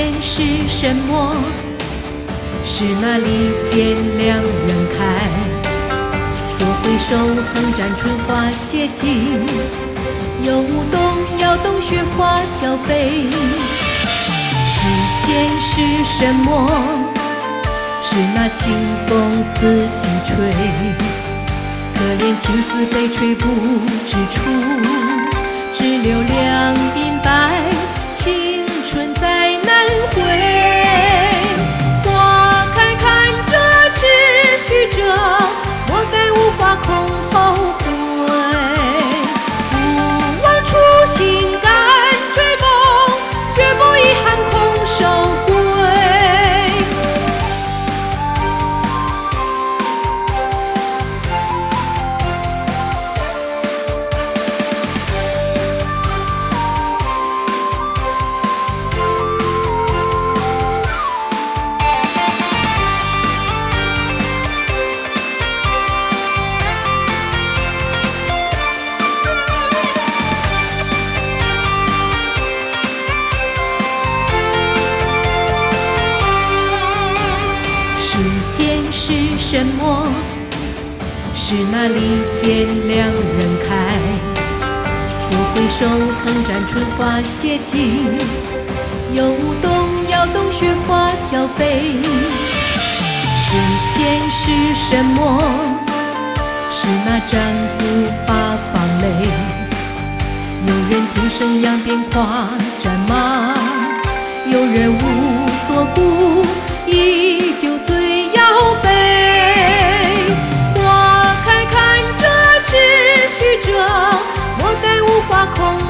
间是什么？是那利剑两人开，左挥手横斩出花谢尽，右舞动摇动雪花飘飞。世间是什么？是那清风四季吹，可怜青丝被吹不知处，空是什么？是那利剑两人开，左挥手横斩春花谢尽，右舞动摇动雪花飘飞。世间是什么？是那战鼓八方擂，有人听声扬鞭跨战马，有人无所顾，依空。